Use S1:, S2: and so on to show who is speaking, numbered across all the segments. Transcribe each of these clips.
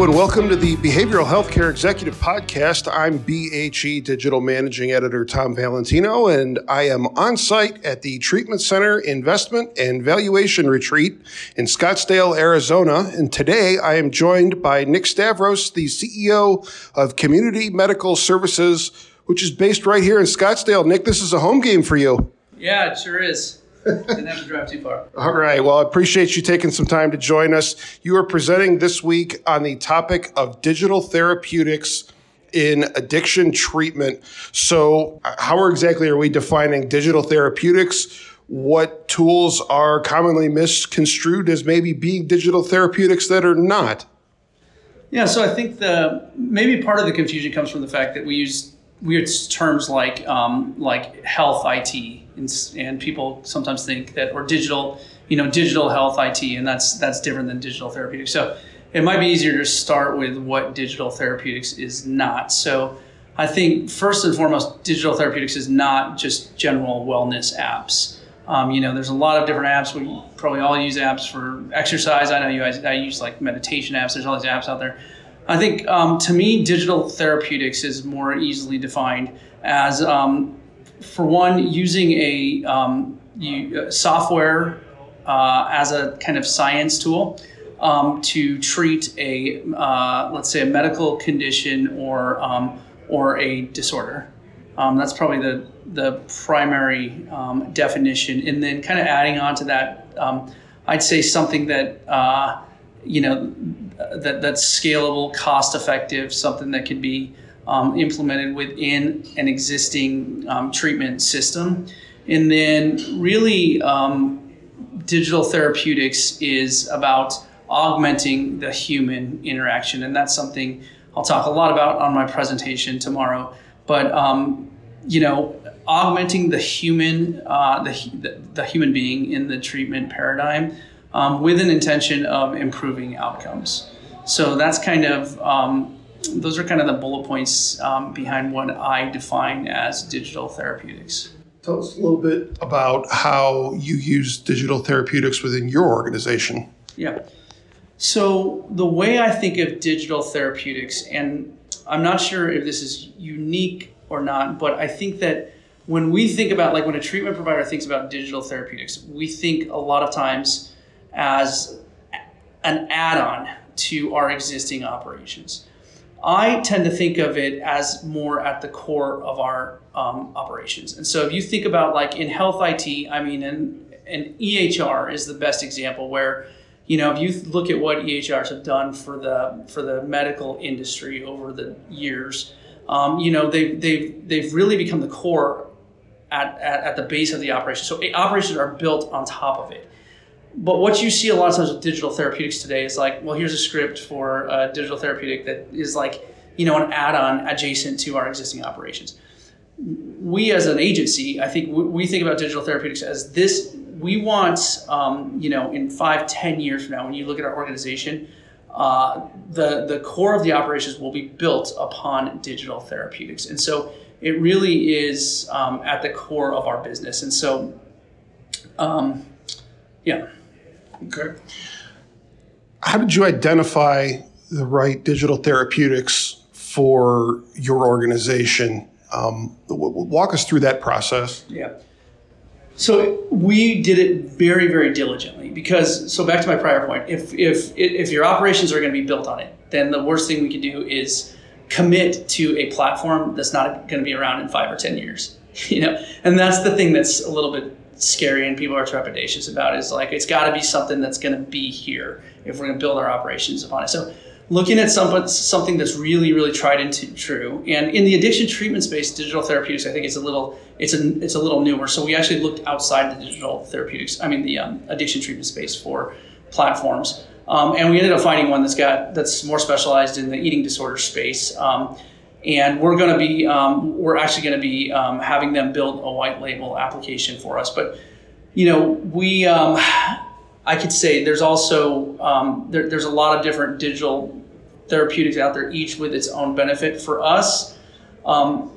S1: And welcome to the Behavioral Healthcare Executive Podcast. I'm BHE Digital Managing Editor Tom Valentino, and I am on site at the Treatment Center Investment and Valuation Retreat in Scottsdale, Arizona. And today I am joined by Nick Stavros, the CEO of Community Medical Services, which is based right here in Scottsdale. Nick, this is a home game for you.
S2: Yeah, it sure is. Didn't have to drive too far.
S1: All right. Well, I appreciate you taking some time to join us. You are presenting this week on the topic of digital therapeutics in addiction treatment. So, uh, how exactly are we defining digital therapeutics? What tools are commonly misconstrued as maybe being digital therapeutics that are not?
S2: Yeah, so I think the maybe part of the confusion comes from the fact that we use weird terms like um, like health IT and, and people sometimes think that or digital you know digital health IT and that's that's different than digital therapeutics. So it might be easier to start with what digital therapeutics is not. So I think first and foremost digital therapeutics is not just general wellness apps. Um, you know there's a lot of different apps. We probably all use apps for exercise. I know you guys I use like meditation apps. There's all these apps out there I think um, to me, digital therapeutics is more easily defined as um, for one, using a um, you, uh, software uh, as a kind of science tool um, to treat a, uh, let's say, a medical condition or um, or a disorder. Um, that's probably the the primary definition, and then kind of adding on to that, I'd say something that uh, you know that that's scalable, cost effective, something that could be um, implemented within an existing um, treatment system. And then, really, um, digital therapeutics is about augmenting the human interaction. And that's something I'll talk a lot about on my presentation tomorrow. But, um, you know, augmenting the human, uh, the, the, human being in the treatment paradigm um, with an intention of improving outcomes. So that's kind of um, those are kind of the bullet points um, behind what I define as digital therapeutics.
S1: Tell us a little bit about how you use digital therapeutics within your organization.
S2: Yeah. So, the way I think of digital therapeutics, and I'm not sure if this is unique or not, but I think that when we think about, like when a treatment provider thinks about digital therapeutics, we think a lot of times as an add on to our existing operations. I tend to think of it as more at the core of our um, operations. And so if you think about like in health IT, I mean, an, an EHR is the best example where, you know, if you look at what EHRs have done for the for the medical industry over the years, um, you know, they've, they've, they've really become the core at, at, at the base of the operation. So operations are built on top of it. But what you see a lot of times with digital therapeutics today is like, well, here's a script for a digital therapeutic that is like, you know, an add-on adjacent to our existing operations. We as an agency, I think we think about digital therapeutics as this. We want, um, you know, in five, ten years from now, when you look at our organization, uh, the the core of the operations will be built upon digital therapeutics, and so it really is um, at the core of our business. And so, um, yeah.
S1: Okay. How did you identify the right digital therapeutics for your organization? Um, walk us through that process.
S2: Yeah. So we did it very, very diligently because. So back to my prior point, if if if your operations are going to be built on it, then the worst thing we could do is commit to a platform that's not going to be around in five or ten years. You know, and that's the thing that's a little bit scary and people are trepidatious about is like it's got to be something that's going to be here if we're going to build our operations upon it. So looking at some, something that's really really tried and true and in the addiction treatment space digital therapeutics i think it's a little it's a it's a little newer. So we actually looked outside the digital therapeutics i mean the um, addiction treatment space for platforms. Um, and we ended up finding one that's got that's more specialized in the eating disorder space. Um, and we're going to be um, we're actually going to be um, having them build a white label application for us. But you know we um, i could say there's also um, there, there's a lot of different digital therapeutics out there each with its own benefit for us. Um,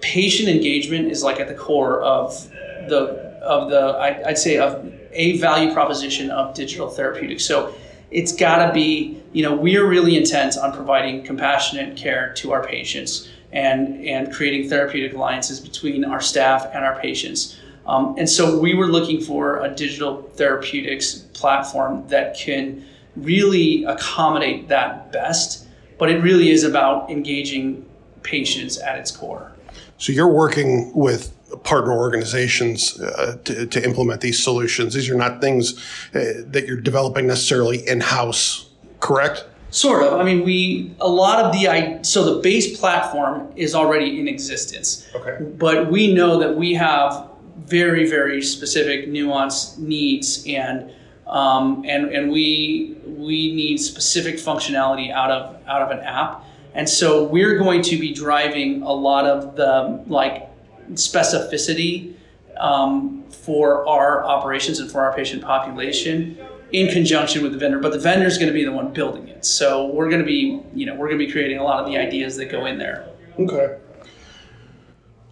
S2: patient engagement is like at the core of the of the I, i'd say of a value proposition of digital therapeutics. So it's got to be, you know, we are really intent on providing compassionate care to our patients and, and creating therapeutic alliances between our staff and our patients. Um, and so we were looking for a digital therapeutics platform that can really accommodate that best, but it really is about engaging patients at its core.
S1: So you're working with partner organizations uh, to, to, implement these solutions. These are not things uh, that you're developing necessarily in house, correct?
S2: Sort of. I mean, we a lot of the so the base platform is already in existence.
S1: Okay.
S2: But we know that we have very very specific nuanced needs and um, and and we we need specific functionality out of out of an app. And so we're going to be driving a lot of the like specificity um, for our operations and for our patient population in conjunction with the vendor, but the vendor is going to be the one building it. So we're going to be, you know, we're going to be creating a lot of the ideas that go in there.
S1: Okay.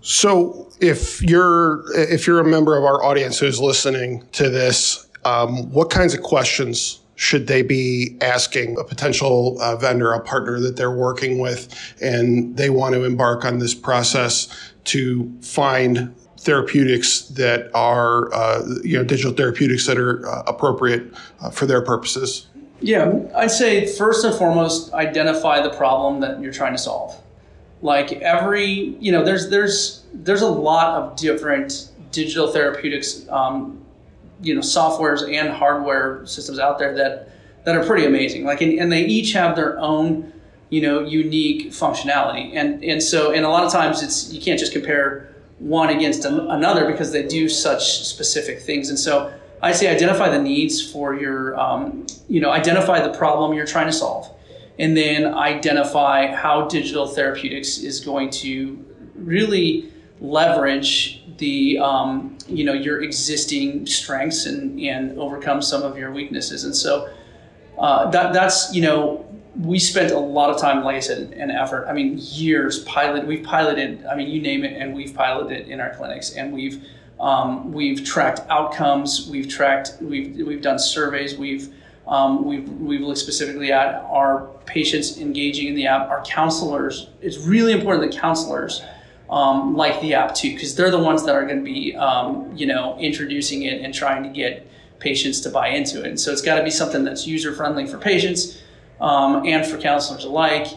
S1: So if you're if you're a member of our audience who's listening to this, um, what kinds of questions should they be asking a potential uh, vendor, a partner that they're working with, and they want to embark on this process to find therapeutics that are, uh, you know, digital therapeutics that are uh, appropriate uh, for their purposes?
S2: Yeah, I'd say first and foremost, identify the problem that you're trying to solve. Like every, you know, there's there's there's a lot of different digital therapeutics, um, you know, softwares and hardware systems out there that that are pretty amazing. Like, and, and they each have their own, you know, unique functionality. And and so, and a lot of times, it's you can't just compare one against another because they do such specific things. And so I say identify the needs for your, um, you know, identify the problem you're trying to solve, and then identify how digital therapeutics is going to really leverage the, um, you know, your existing strengths and, and overcome some of your weaknesses. And so uh, that, that's, you know, we spent a lot of time, like I said, and effort. I mean, years pilot. We've piloted. I mean, you name it, and we've piloted it in our clinics, and we've um, we've tracked outcomes. We've tracked. We've we've done surveys. We've um, we've we've looked specifically at our patients engaging in the app. Our counselors. It's really important that counselors um, like the app too, because they're the ones that are going to be um, you know introducing it and trying to get patients to buy into it. And so it's got to be something that's user friendly for patients um, and for counselors alike.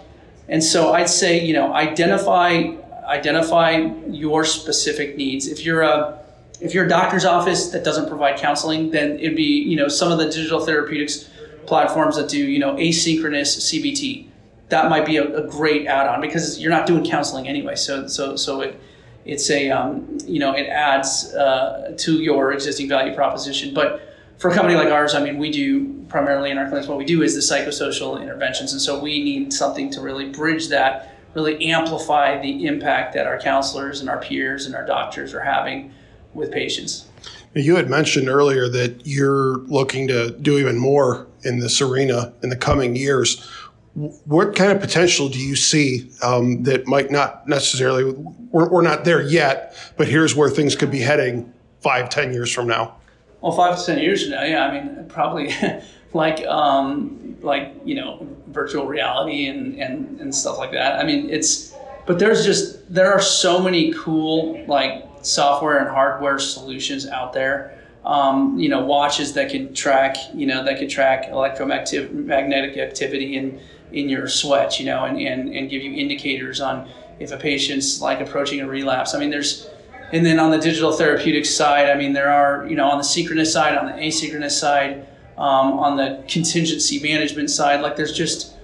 S2: And so I'd say, you know, identify identify your specific needs. If you're a if you're a doctor's office that doesn't provide counseling, then it'd be, you know, some of the digital therapeutics platforms that do, you know, asynchronous CBT. That might be a, a great add-on because you're not doing counseling anyway. So so so it it's a um, you know it adds uh, to your existing value proposition. But for a company like ours, I mean, we do primarily in our clinics, what we do is the psychosocial interventions. And so we need something to really bridge that, really amplify the impact that our counselors and our peers and our doctors are having with patients.
S1: You had mentioned earlier that you're looking to do even more in this arena in the coming years. What kind of potential do you see um, that might not necessarily, we're, we're not there yet, but here's where things could be heading five, ten years from now?
S2: Well, five to ten years from now, yeah. I mean, probably like um, like you know virtual reality and, and and stuff like that. I mean, it's but there's just there are so many cool like software and hardware solutions out there. Um, you know, watches that can track you know that could track electromagnetic activity in in your sweat. You know, and and and give you indicators on if a patient's like approaching a relapse. I mean, there's and then on the digital therapeutics side, I mean, there are, you know, on the synchronous side, on the asynchronous side, um, on the contingency management side, like there's just,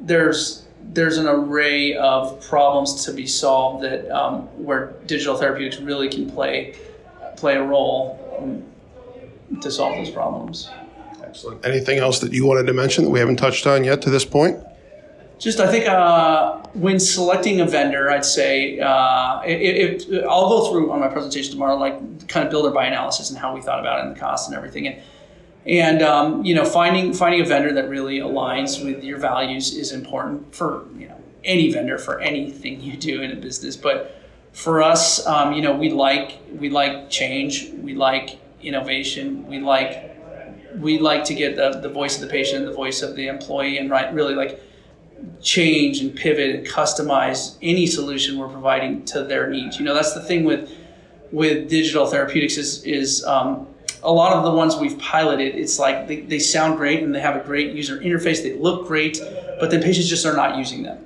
S2: there's, there's an array of problems to be solved that um, where digital therapeutics really can play play a role to solve those problems.
S1: Excellent. Anything else that you wanted to mention that we haven't touched on yet to this point?
S2: Just, I think uh, when selecting a vendor, I'd say uh, it, it, I'll go through on my presentation tomorrow, like kind of builder by analysis and how we thought about it and the cost and everything. And, and um, you know, finding finding a vendor that really aligns with your values is important for you know any vendor for anything you do in a business. But for us, um, you know, we like we like change, we like innovation, we like we like to get the, the voice of the patient, the voice of the employee, and right really like change and pivot and customize any solution we're providing to their needs. You know, that's the thing with with digital therapeutics is is um, a lot of the ones we've piloted. It's like they, they sound great and they have a great user interface. They look great, but then patients just are not using them.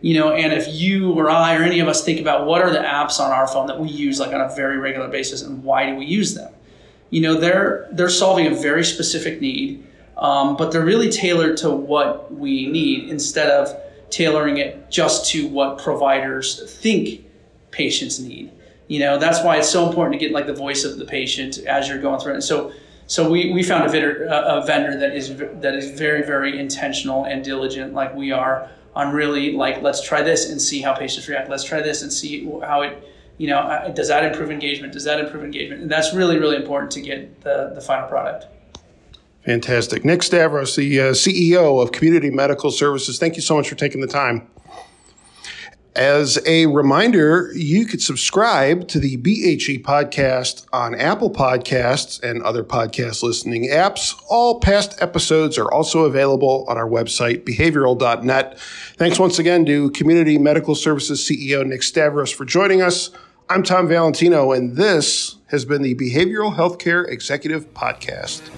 S2: You know, and if you or I or any of us think about what are the apps on our phone that we use like on a very regular basis and why do we use them? You know, they're they're solving a very specific need um, but they're really tailored to what we need instead of tailoring it just to what providers think patients need. You know, that's why it's so important to get like the voice of the patient as you're going through it. And so, so we, we found a vendor, a vendor that is that is very very intentional and diligent, like we are, on really like let's try this and see how patients react. Let's try this and see how it, you know, uh, does that improve engagement? Does that improve engagement? And that's really really important to get the the final product.
S1: Fantastic. Nick Stavros, the uh, CEO of Community Medical Services, thank you so much for taking the time. As a reminder, you could subscribe to the BHE podcast on Apple Podcasts and other podcast listening apps. All past episodes are also available on our website, behavioral.net. Thanks once again to Community Medical Services CEO Nick Stavros for joining us. I'm Tom Valentino, and this has been the Behavioral Healthcare Executive Podcast.